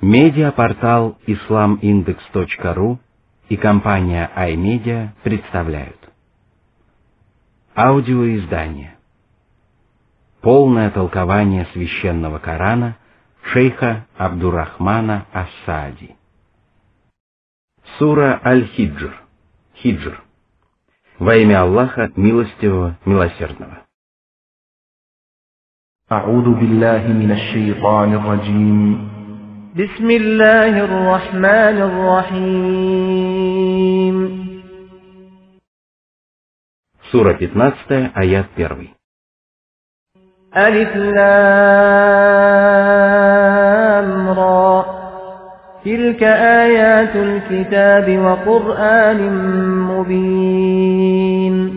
Медиапортал islamindex.ru и компания iMedia представляют Аудиоиздание Полное толкование священного Корана шейха Абдурахмана Асади Сура Аль-Хиджр Хиджр Во имя Аллаха, милостивого, милосердного. أعوذ بالله من الشيطان الرجيم بسم الله الرحمن الرحيم Сура 15, аят 1. ألف لام را تلك آيات الكتاب وقرآن مبين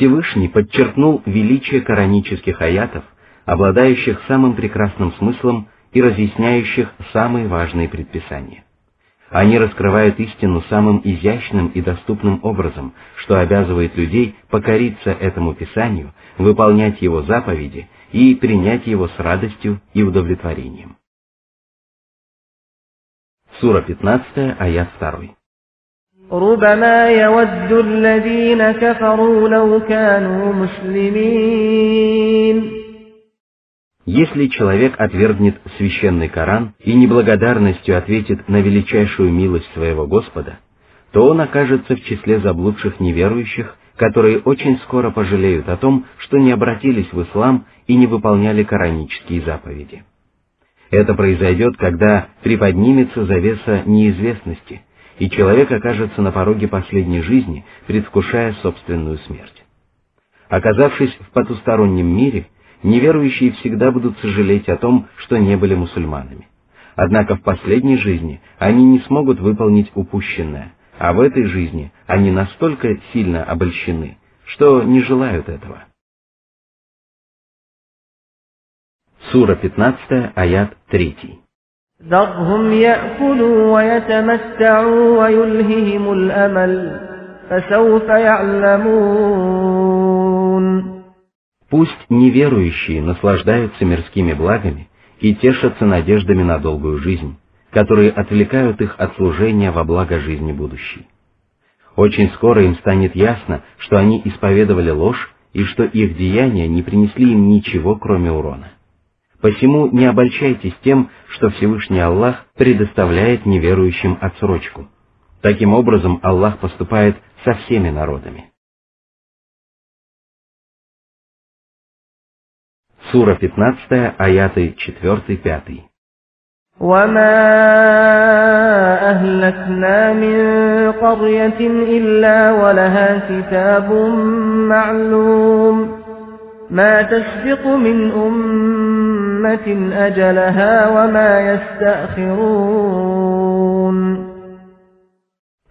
Всевышний подчеркнул величие коранических аятов, обладающих самым прекрасным смыслом и разъясняющих самые важные предписания. Они раскрывают истину самым изящным и доступным образом, что обязывает людей покориться этому Писанию, выполнять его заповеди и принять его с радостью и удовлетворением. Сура 15, аят 2. ربما يود الذين كفروا لو كانوا مسلمين если человек отвергнет священный Коран и неблагодарностью ответит на величайшую милость своего Господа, то он окажется в числе заблудших неверующих, которые очень скоро пожалеют о том, что не обратились в ислам и не выполняли коранические заповеди. Это произойдет, когда приподнимется завеса неизвестности, и человек окажется на пороге последней жизни, предвкушая собственную смерть. Оказавшись в потустороннем мире, неверующие всегда будут сожалеть о том, что не были мусульманами. Однако в последней жизни они не смогут выполнить упущенное, а в этой жизни они настолько сильно обольщены, что не желают этого. Сура 15, аят 3. ذرهم يأكلوا ويتمتعوا ويلههم الأمل فسوف يعلمون Пусть неверующие наслаждаются мирскими благами и тешатся надеждами на долгую жизнь, которые отвлекают их от служения во благо жизни будущей. Очень скоро им станет ясно, что они исповедовали ложь и что их деяния не принесли им ничего, кроме урона. Посему не обольщайтесь тем, что Всевышний Аллах предоставляет неверующим отсрочку. Таким образом Аллах поступает со всеми народами. Сура 15, аяты 4-5. وما أهلكنا من قرية إلا ولها كتاب معلوم ما تسبق من أمة أجلها وما يستأخرون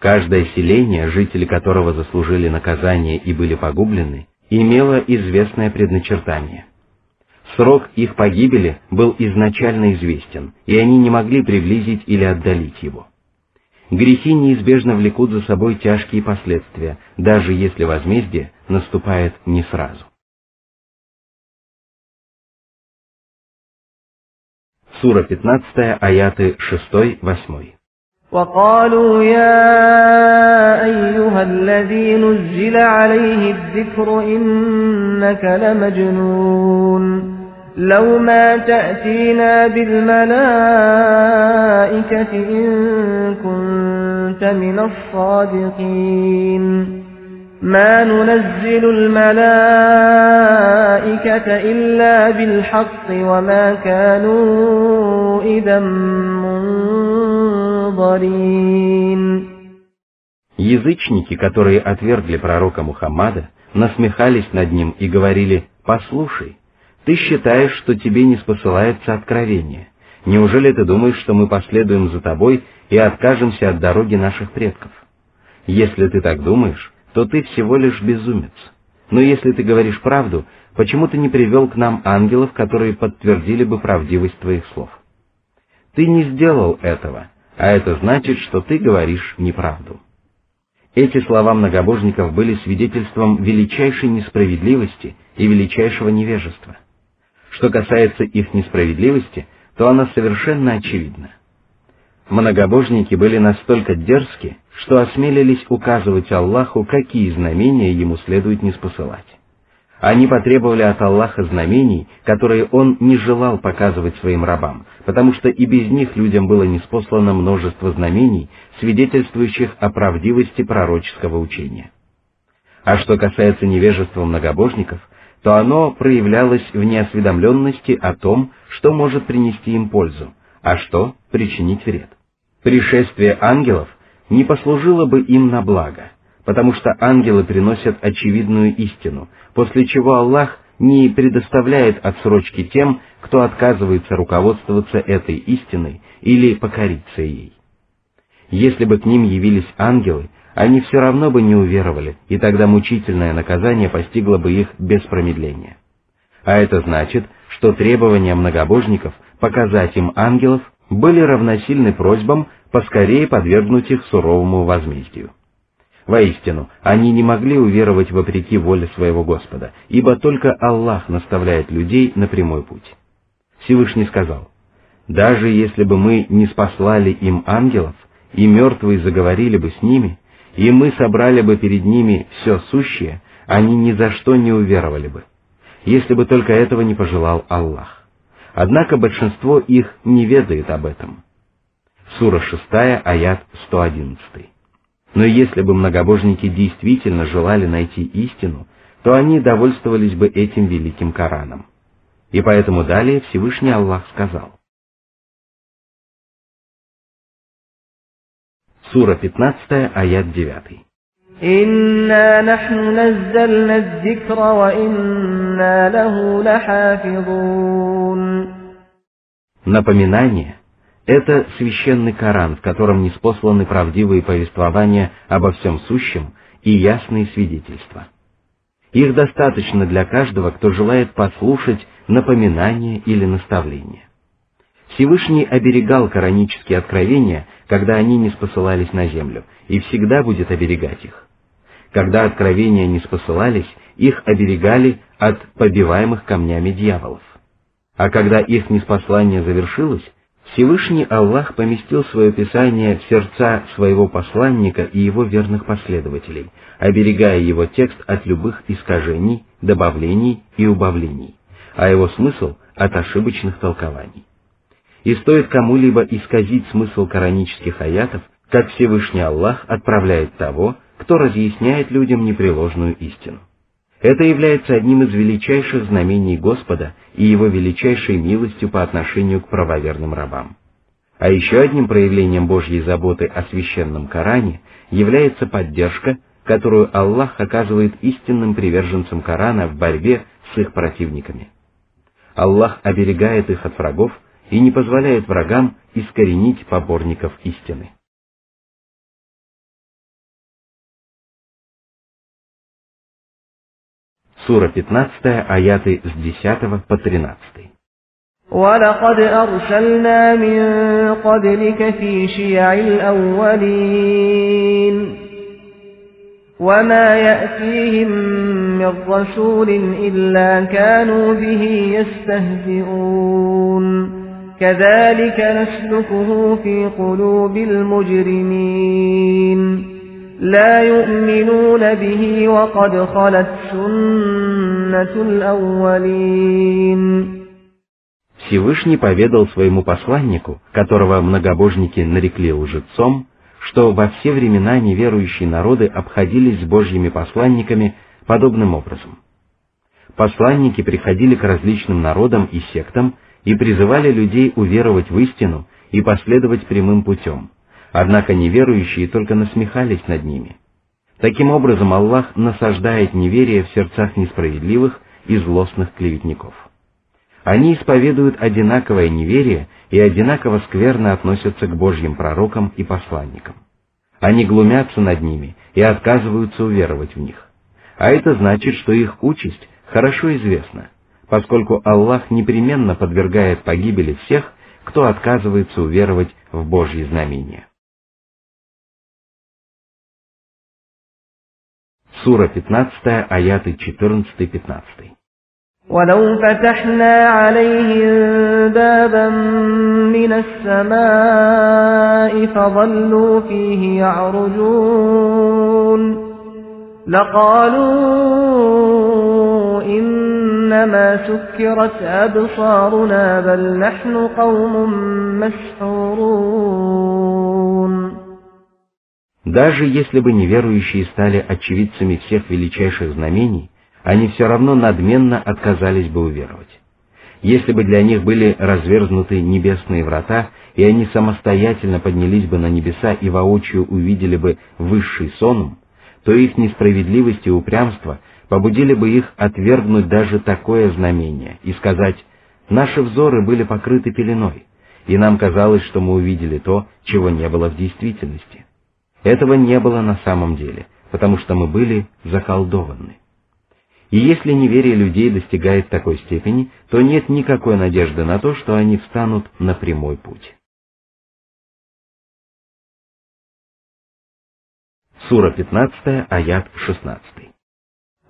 Каждое селение, жители которого заслужили наказание и были погублены, имело известное предначертание – Срок их погибели был изначально известен, и они не могли приблизить или отдалить его. Грехи неизбежно влекут за собой тяжкие последствия, даже если возмездие наступает не сразу. Сура 15, аяты 6-8. وقالوا يا أيها الذي نزل عليه الذكر إنك لمجنون لو ما تأتينا بالملائكة إن كنت من الصادقين ما ننزل الملائكة إلا بالحق وما كانوا إذا منظرين Язычники, которые отвергли пророка Мухаммада, насмехались над ним и говорили «Послушай, ты считаешь, что тебе не спосылается откровение. Неужели ты думаешь, что мы последуем за тобой и откажемся от дороги наших предков? Если ты так думаешь, то ты всего лишь безумец. Но если ты говоришь правду, почему ты не привел к нам ангелов, которые подтвердили бы правдивость твоих слов? Ты не сделал этого, а это значит, что ты говоришь неправду. Эти слова многобожников были свидетельством величайшей несправедливости и величайшего невежества. Что касается их несправедливости, то она совершенно очевидна. Многобожники были настолько дерзки, что осмелились указывать Аллаху, какие знамения ему следует не спосылать. Они потребовали от Аллаха знамений, которые он не желал показывать своим рабам, потому что и без них людям было неспослано множество знамений, свидетельствующих о правдивости пророческого учения. А что касается невежества многобожников, то оно проявлялось в неосведомленности о том, что может принести им пользу, а что причинить вред. Пришествие ангелов не послужило бы им на благо, потому что ангелы приносят очевидную истину, после чего Аллах не предоставляет отсрочки тем, кто отказывается руководствоваться этой истиной или покориться ей. Если бы к ним явились ангелы, они все равно бы не уверовали, и тогда мучительное наказание постигло бы их без промедления. А это значит, что требования многобожников показать им ангелов были равносильны просьбам поскорее подвергнуть их суровому возмездию. Воистину, они не могли уверовать вопреки воле своего Господа, ибо только Аллах наставляет людей на прямой путь. Всевышний сказал, «Даже если бы мы не спаслали им ангелов, и мертвые заговорили бы с ними, и мы собрали бы перед ними все сущее, они ни за что не уверовали бы, если бы только этого не пожелал Аллах. Однако большинство их не ведает об этом. Сура 6, аят 111. Но если бы многобожники действительно желали найти истину, то они довольствовались бы этим великим Кораном. И поэтому далее Всевышний Аллах сказал. Сура 15, аят 9. «Инна нахну наззальна дзикра, ва инна лаху лахафидун». Напоминание – это священный Коран, в котором не спосланы правдивые повествования обо всем сущем и ясные свидетельства. Их достаточно для каждого, кто желает послушать напоминание или наставление. Всевышний оберегал коранические откровения когда они не спосылались на землю, и всегда будет оберегать их. Когда откровения не спосылались, их оберегали от побиваемых камнями дьяволов. А когда их неспослание завершилось, Всевышний Аллах поместил свое Писание в сердца своего посланника и его верных последователей, оберегая его текст от любых искажений, добавлений и убавлений, а его смысл от ошибочных толкований. И стоит кому-либо исказить смысл коранических аятов, как Всевышний Аллах отправляет того, кто разъясняет людям непреложную истину. Это является одним из величайших знамений Господа и Его величайшей милостью по отношению к правоверным рабам. А еще одним проявлением Божьей заботы о священном Коране является поддержка, которую Аллах оказывает истинным приверженцам Корана в борьбе с их противниками. Аллах оберегает их от врагов и не позволяет врагам искоренить поборников истины. Сура 15, аяты с 10 по 13. ولقد أرسلنا من قبلك في شيع الأولين وما يأتيهم من رسول إلا كانوا به يستهزئون كذلك نسلكه في قلوب المجرمين لا يؤمنون به وقد خلت سنة الأولين Всевышний поведал своему посланнику, которого многобожники нарекли лжецом, что во все времена неверующие народы обходились с божьими посланниками подобным образом. Посланники приходили к различным народам и сектам и призывали людей уверовать в истину и последовать прямым путем, Однако неверующие только насмехались над ними. Таким образом, Аллах насаждает неверие в сердцах несправедливых и злостных клеветников. Они исповедуют одинаковое неверие и одинаково скверно относятся к Божьим пророкам и посланникам. Они глумятся над ними и отказываются уверовать в них. А это значит, что их участь хорошо известна, поскольку Аллах непременно подвергает погибели всех, кто отказывается уверовать в Божьи знамения. Сура 15, аяты 14-15. ولو فتحنا عليهم بابا من السماء فظلوا فيه يعرجون لقالوا إنما سكرت أبصارنا بل نحن قوم مسحورون Даже если бы неверующие стали очевидцами всех величайших знамений, они все равно надменно отказались бы уверовать. Если бы для них были разверзнуты небесные врата, и они самостоятельно поднялись бы на небеса и воочию увидели бы высший сонум, то их несправедливость и упрямство побудили бы их отвергнуть даже такое знамение и сказать «Наши взоры были покрыты пеленой, и нам казалось, что мы увидели то, чего не было в действительности». Этого не было на самом деле, потому что мы были заколдованы. И если неверие людей достигает такой степени, то нет никакой надежды на то, что они встанут на прямой путь. Сура 15, аят 16.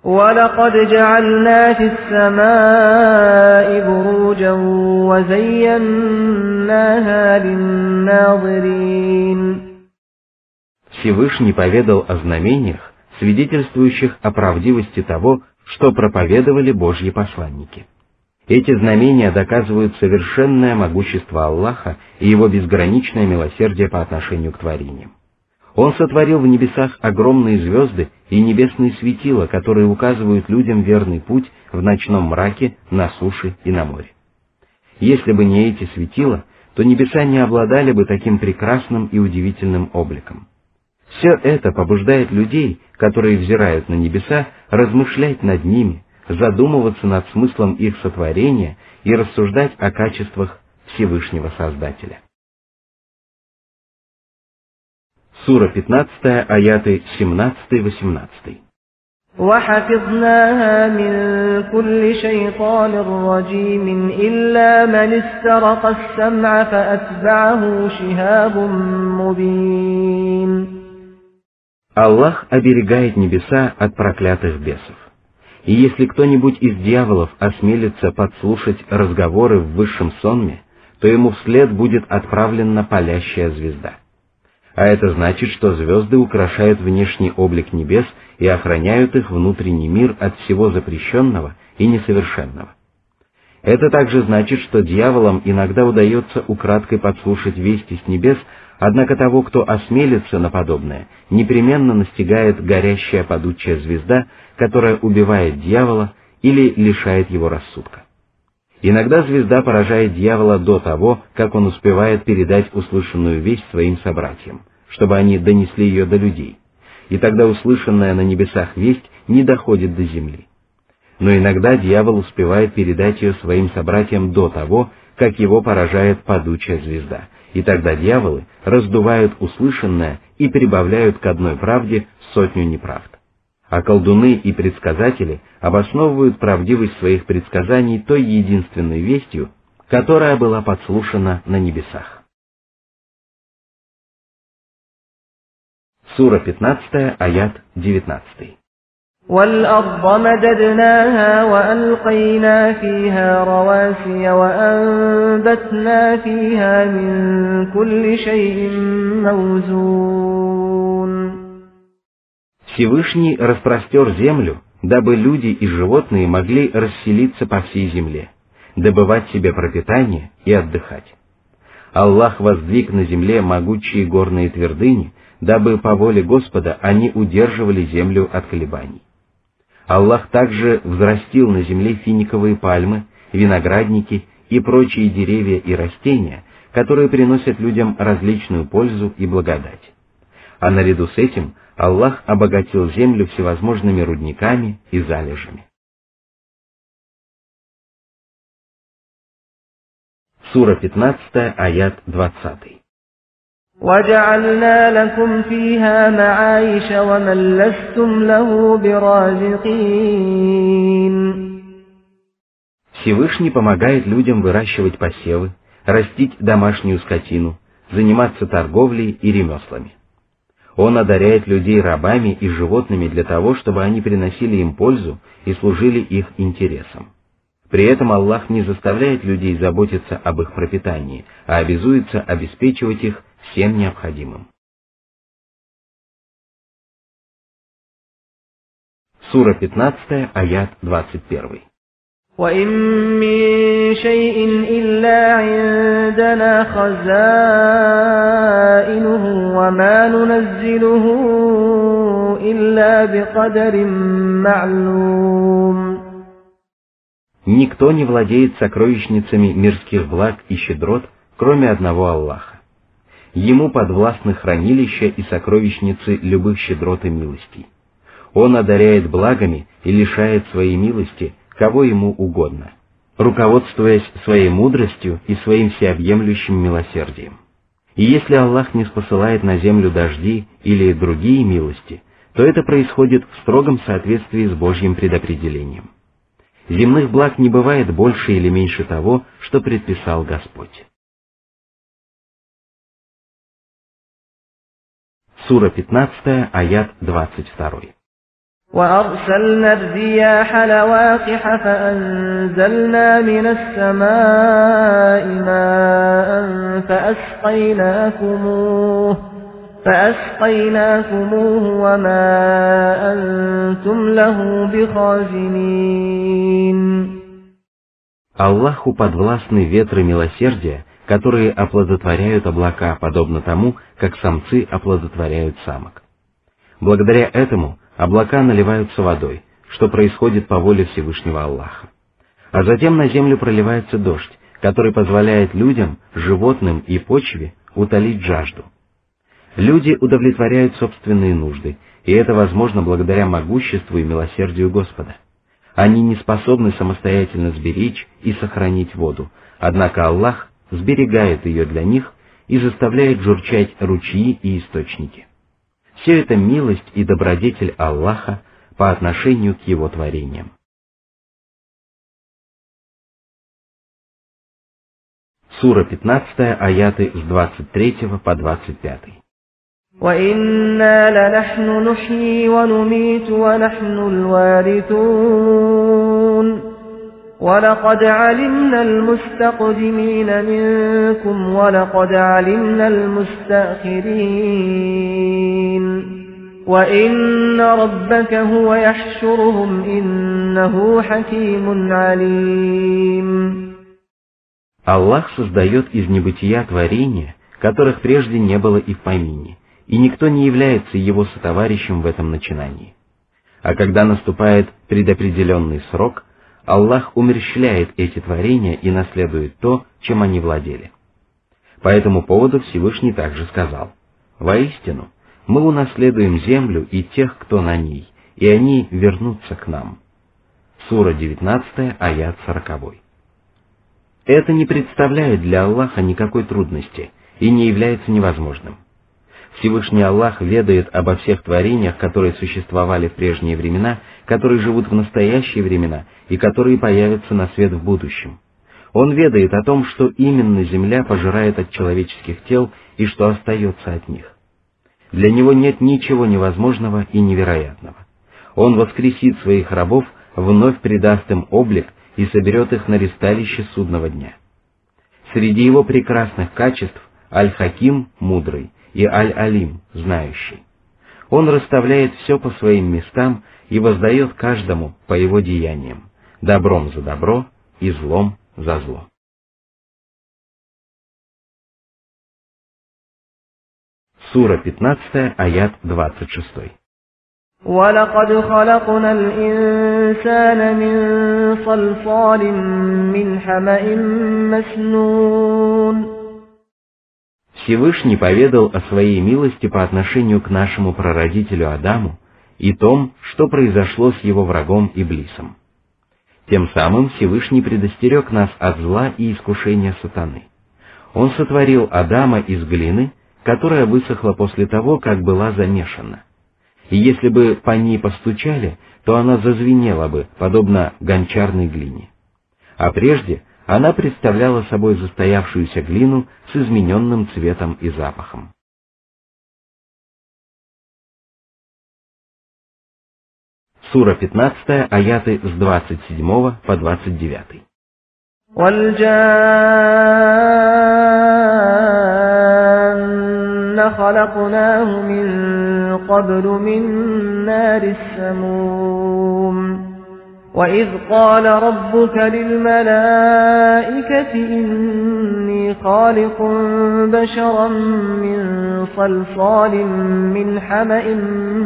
ولقد جعلنا في السماء بروجا وزيناها للناظرين Всевышний поведал о знамениях, свидетельствующих о правдивости того, что проповедовали Божьи посланники. Эти знамения доказывают совершенное могущество Аллаха и его безграничное милосердие по отношению к творениям. Он сотворил в небесах огромные звезды и небесные светила, которые указывают людям верный путь в ночном мраке, на суше и на море. Если бы не эти светила, то небеса не обладали бы таким прекрасным и удивительным обликом. Все это побуждает людей, которые взирают на небеса, размышлять над ними, задумываться над смыслом их сотворения и рассуждать о качествах Всевышнего Создателя. Сура 15, аяты 17-18. وحفظناها من كل شيطان رجيم إلا من استرق السمع فأتبعه شهاب مبين Аллах оберегает небеса от проклятых бесов. И если кто-нибудь из дьяволов осмелится подслушать разговоры в высшем сонме, то ему вслед будет отправлена палящая звезда. А это значит, что звезды украшают внешний облик небес и охраняют их внутренний мир от всего запрещенного и несовершенного. Это также значит, что дьяволам иногда удается украдкой подслушать вести с небес Однако того, кто осмелится на подобное, непременно настигает горящая падучая звезда, которая убивает дьявола или лишает его рассудка. Иногда звезда поражает дьявола до того, как он успевает передать услышанную весть своим собратьям, чтобы они донесли ее до людей. И тогда услышанная на небесах весть не доходит до земли. Но иногда дьявол успевает передать ее своим собратьям до того, как его поражает падучая звезда, и тогда дьяволы раздувают услышанное и прибавляют к одной правде сотню неправд А колдуны и предсказатели обосновывают правдивость своих предсказаний той единственной вестью, которая была подслушана на небесах. Сура 15, аят 19. والأرض مددناها وألقينا فيها رواسي وأنبتنا فيها من كل شيء موزون Всевышний распростер землю, дабы люди и животные могли расселиться по всей земле, добывать себе пропитание и отдыхать. Аллах воздвиг на земле могучие горные твердыни, дабы по воле Господа они удерживали землю от колебаний. Аллах также взрастил на земле финиковые пальмы, виноградники и прочие деревья и растения, которые приносят людям различную пользу и благодать. А наряду с этим Аллах обогатил землю всевозможными рудниками и залежами. Сура 15, аят 20. وجعلنا لكم فيها معايش ومن لستم له برازقين Всевышний помогает людям выращивать посевы, растить домашнюю скотину, заниматься торговлей и ремеслами. Он одаряет людей рабами и животными для того, чтобы они приносили им пользу и служили их интересам. При этом Аллах не заставляет людей заботиться об их пропитании, а обязуется обеспечивать их всем необходимым. Сура 15, аят 21. وإن من شيء إلا عندنا خزائنه وما ننزله إلا بقدر معلوم Никто не владеет сокровищницами мирских благ и щедрот, кроме одного Аллаха. Ему подвластны хранилища и сокровищницы любых щедрот и милостей. Он одаряет благами и лишает своей милости, кого ему угодно, руководствуясь своей мудростью и своим всеобъемлющим милосердием. И если Аллах не спосылает на землю дожди или другие милости, то это происходит в строгом соответствии с Божьим предопределением. Земных благ не бывает больше или меньше того, что предписал Господь. Сура 15, аят 22. وأرسلنا الرياح لواقح فأنزلنا من السماء ماء فأسقيناكموه فأسقيناكموه وما أنتم له بخازنين Аллаху подвластны ветры милосердия, которые оплодотворяют облака, подобно тому, как самцы оплодотворяют самок. Благодаря этому облака наливаются водой, что происходит по воле Всевышнего Аллаха. А затем на землю проливается дождь, который позволяет людям, животным и почве утолить жажду. Люди удовлетворяют собственные нужды, и это возможно благодаря могуществу и милосердию Господа. Они не способны самостоятельно сберечь и сохранить воду, однако Аллах сберегает ее для них и заставляет журчать ручьи и источники. Все это милость и добродетель Аллаха по отношению к Его творениям. Сура 15, аяты с 23 по 25. وَإِنَّا ولقد علمنا المستقدمين منكم ولقد علمنا المستأخرين وإن ربك هو يحشرهم إنه حكيم عليم Аллах создает из небытия творения, которых прежде не было и в помине, и никто не является его сотоварищем в этом начинании. А когда наступает предопределенный срок – Аллах умерщвляет эти творения и наследует то, чем они владели. По этому поводу Всевышний также сказал, «Воистину, мы унаследуем землю и тех, кто на ней, и они вернутся к нам». Сура 19, аят 40. Это не представляет для Аллаха никакой трудности и не является невозможным. Всевышний Аллах ведает обо всех творениях, которые существовали в прежние времена, которые живут в настоящие времена и которые появятся на свет в будущем. Он ведает о том, что именно земля пожирает от человеческих тел и что остается от них. Для него нет ничего невозможного и невероятного. Он воскресит своих рабов, вновь придаст им облик и соберет их на ресталище судного дня. Среди его прекрасных качеств Аль-Хаким – мудрый, и Аль-Алим, знающий. Он расставляет все по своим местам и воздает каждому по его деяниям, добром за добро и злом за зло. Сура 15, аят 26. ولقد خلقنا الإنسان من صلصال من حمأ مسنون Всевышний поведал о своей милости по отношению к нашему прародителю Адаму и том, что произошло с его врагом Иблисом. Тем самым Всевышний предостерег нас от зла и искушения сатаны. Он сотворил Адама из глины, которая высохла после того, как была замешана. И если бы по ней постучали, то она зазвенела бы, подобно гончарной глине. А прежде она представляла собой застоявшуюся глину с измененным цветом и запахом. Сура 15, аяты с 27 по 29. والجان خلقناه من قبل من نار السموم وإذ قال ربك للملائكة إني خالق بشرا من صلصال من حمأ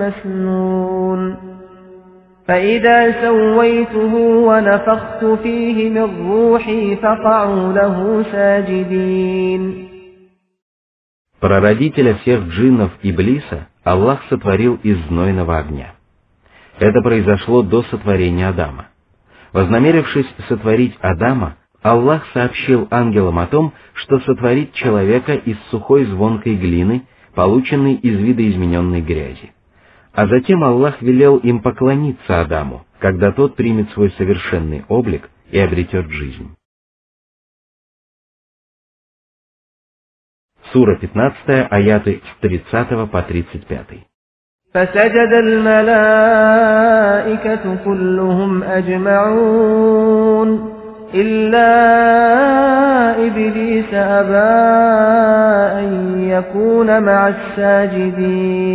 مسنون فإذا سويته ونفخت فيه من روحي فقعوا له ساجدين Прародителя всех джиннов Иблиса Аллах сотворил из знойного огня. Это произошло до сотворения Адама. Вознамерившись сотворить Адама, Аллах сообщил ангелам о том, что сотворит человека из сухой звонкой глины, полученной из видоизмененной грязи. А затем Аллах велел им поклониться Адаму, когда тот примет свой совершенный облик и обретет жизнь. Сура 15, аяты с 30 по 35. فسجد الملائكة كلهم أجمعون إلا إبليس أبى أن يكون مع الساجدين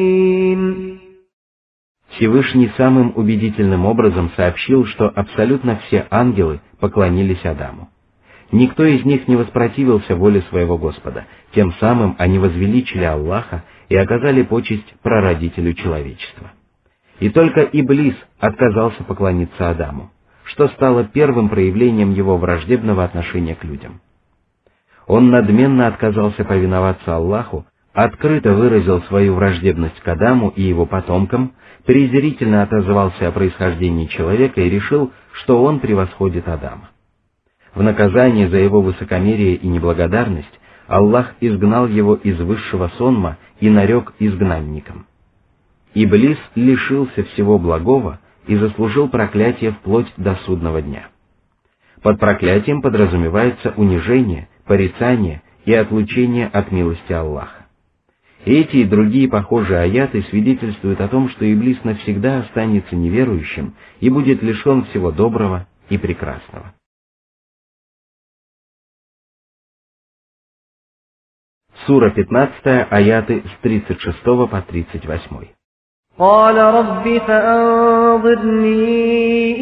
Всевышний самым убедительным образом сообщил, что абсолютно все ангелы поклонились Адаму. Никто из них не воспротивился воле своего Господа, тем самым они возвеличили Аллаха и оказали почесть прародителю человечества. И только Иблис отказался поклониться Адаму, что стало первым проявлением его враждебного отношения к людям. Он надменно отказался повиноваться Аллаху, открыто выразил свою враждебность к Адаму и его потомкам, презрительно отозвался о происхождении человека и решил, что он превосходит Адама. В наказание за его высокомерие и неблагодарность Аллах изгнал его из высшего сонма и нарек изгнанником. Иблис лишился всего благого и заслужил проклятие вплоть до судного дня. Под проклятием подразумевается унижение, порицание и отлучение от милости Аллаха. Эти и другие похожие аяты свидетельствуют о том, что Иблис навсегда останется неверующим и будет лишен всего доброго и прекрасного. Сура 15, аяты с 36 по 38. قال رب فأنظرني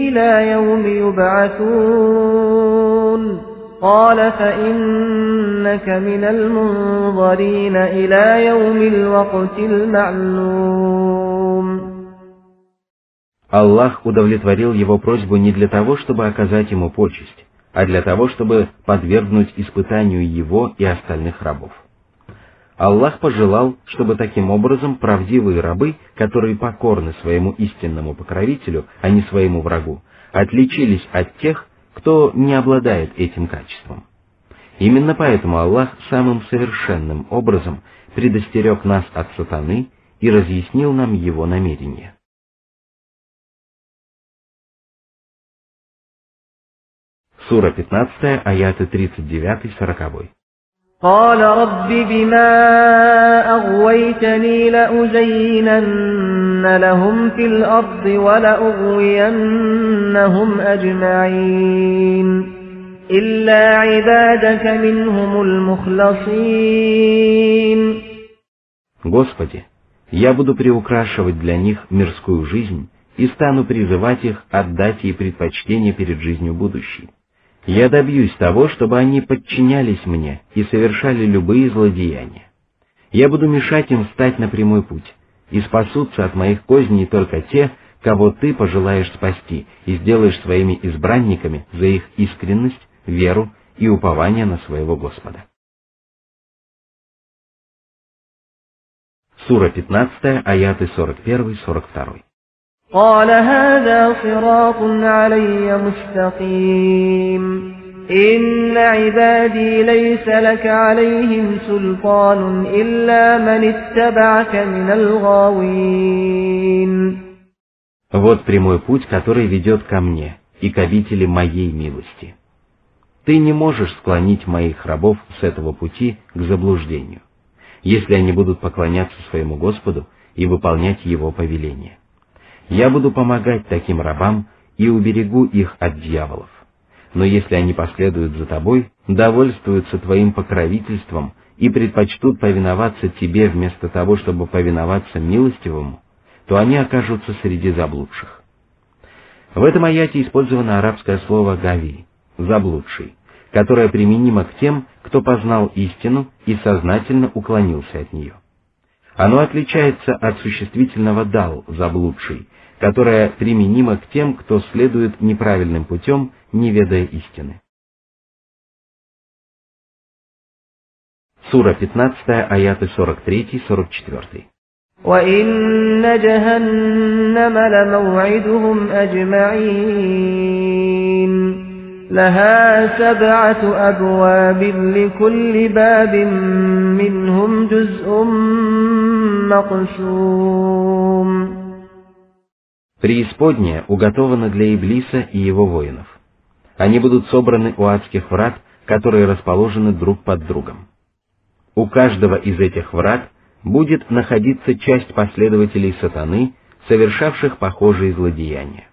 إلى يوم يبعثون قال فإنك من المنظرين إلى يوم الوقت المعلوم Аллах удовлетворил его просьбу не для того, чтобы оказать ему почесть, а для того, чтобы подвергнуть испытанию его и остальных рабов. Аллах пожелал, чтобы таким образом правдивые рабы, которые покорны своему истинному покровителю, а не своему врагу, отличились от тех, кто не обладает этим качеством. Именно поэтому Аллах самым совершенным образом предостерег нас от сатаны и разъяснил нам его намерения. Сура 15, аяты 39-40. قال رب بما أغويتني لأزينن لهم في الأرض ولأغوينهم أجمعين إلا عبادك منهم المخلصين Господи, я буду приукрашивать для них мирскую жизнь и стану призывать их отдать ей предпочтение перед жизнью будущей. Я добьюсь того, чтобы они подчинялись мне и совершали любые злодеяния. Я буду мешать им встать на прямой путь, и спасутся от моих козней только те, кого ты пожелаешь спасти и сделаешь своими избранниками за их искренность, веру и упование на своего Господа. Сура 15, аяты 41-42. قال هذا صراط علي مستقيم إن عبادي ليس لك عليهم سلطان إلا من اتبعك من الغاوين Вот прямой путь, который ведет ко мне и к обители моей милости. Ты не можешь склонить моих рабов с этого пути к заблуждению, если они будут поклоняться своему Господу и выполнять Его повеления. Я буду помогать таким рабам и уберегу их от дьяволов. Но если они последуют за тобой, довольствуются твоим покровительством и предпочтут повиноваться тебе вместо того, чтобы повиноваться милостивому, то они окажутся среди заблудших. В этом аяте использовано арабское слово «гави» — «заблудший», которое применимо к тем, кто познал истину и сознательно уклонился от нее. Оно отличается от существительного «дал» — «заблудший», которое применимо к тем, кто следует неправильным путем, не ведая истины. Сура 15, аяты 43-44. وَإِنَّ جَهَنَّمَ لَمَوْعِدُهُمْ أَجْمَعِينَ لها سبعة أبواب لكل باب منهم جزء مقسوم Преисподняя уготована для Иблиса и его воинов. Они будут собраны у адских врат, которые расположены друг под другом. У каждого из этих врат будет находиться часть последователей сатаны, совершавших похожие злодеяния.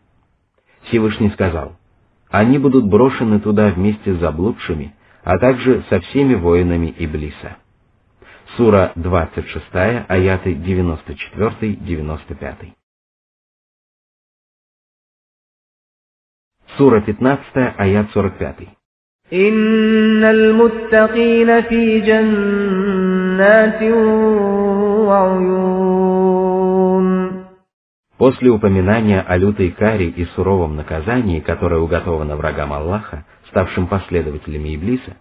Всевышний сказал — они будут брошены туда вместе с заблудшими, а также со всеми воинами Иблиса. Сура 26, аяты 94-95. Сура 15, аят 45. إن المتقين في جنات وعيون После упоминания о лютой каре и суровом наказании, которое уготовано врагам Аллаха, ставшим последователями Иблиса,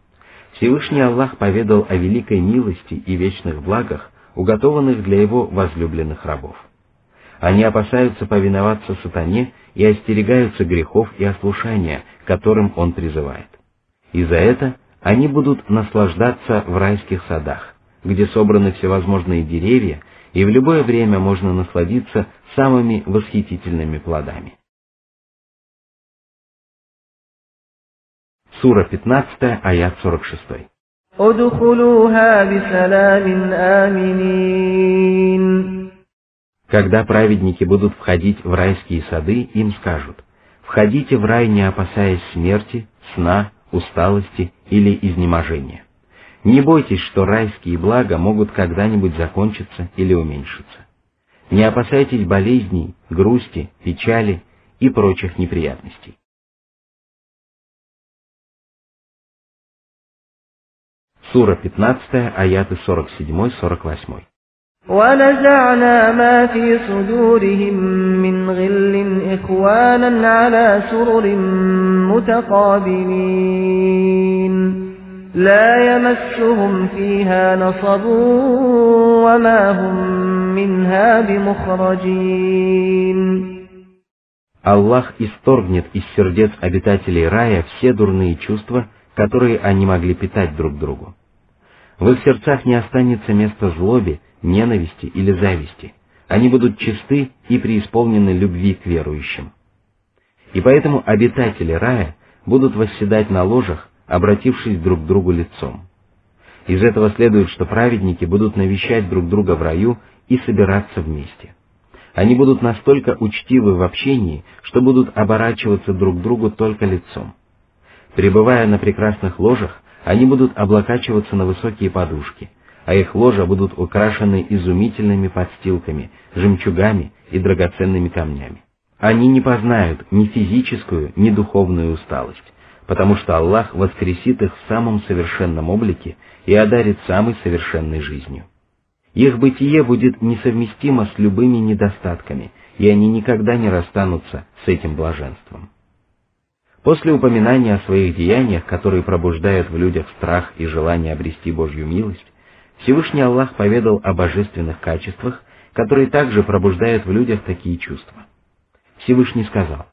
Всевышний Аллах поведал о великой милости и вечных благах, уготованных для его возлюбленных рабов. Они опасаются повиноваться сатане и остерегаются грехов и ослушания, которым он призывает. И за это они будут наслаждаться в райских садах, где собраны всевозможные деревья, и в любое время можно насладиться самыми восхитительными плодами. Сура 15, аят 46. Когда праведники будут входить в райские сады, им скажут, «Входите в рай, не опасаясь смерти, сна, усталости или изнеможения». Не бойтесь, что райские блага могут когда-нибудь закончиться или уменьшиться. Не опасайтесь болезней, грусти, печали и прочих неприятностей. Сура 15, аяты 47-48. ونزعنا ما في صدورهم من غل إخوانا على سرر متقابلين لا يمسهم فيها نصب وما هم منها بمخرجين Аллах исторгнет из сердец обитателей рая все дурные чувства, которые они могли питать друг другу. В их сердцах не останется места злобе, ненависти или зависти. Они будут чисты и преисполнены любви к верующим. И поэтому обитатели рая будут восседать на ложах, обратившись друг к другу лицом. Из этого следует, что праведники будут навещать друг друга в раю и собираться вместе. Они будут настолько учтивы в общении, что будут оборачиваться друг к другу только лицом. Пребывая на прекрасных ложах, они будут облокачиваться на высокие подушки, а их ложа будут украшены изумительными подстилками, жемчугами и драгоценными камнями. Они не познают ни физическую, ни духовную усталость потому что Аллах воскресит их в самом совершенном облике и одарит самой совершенной жизнью. Их бытие будет несовместимо с любыми недостатками, и они никогда не расстанутся с этим блаженством. После упоминания о своих деяниях, которые пробуждают в людях страх и желание обрести Божью милость, Всевышний Аллах поведал о божественных качествах, которые также пробуждают в людях такие чувства. Всевышний сказал,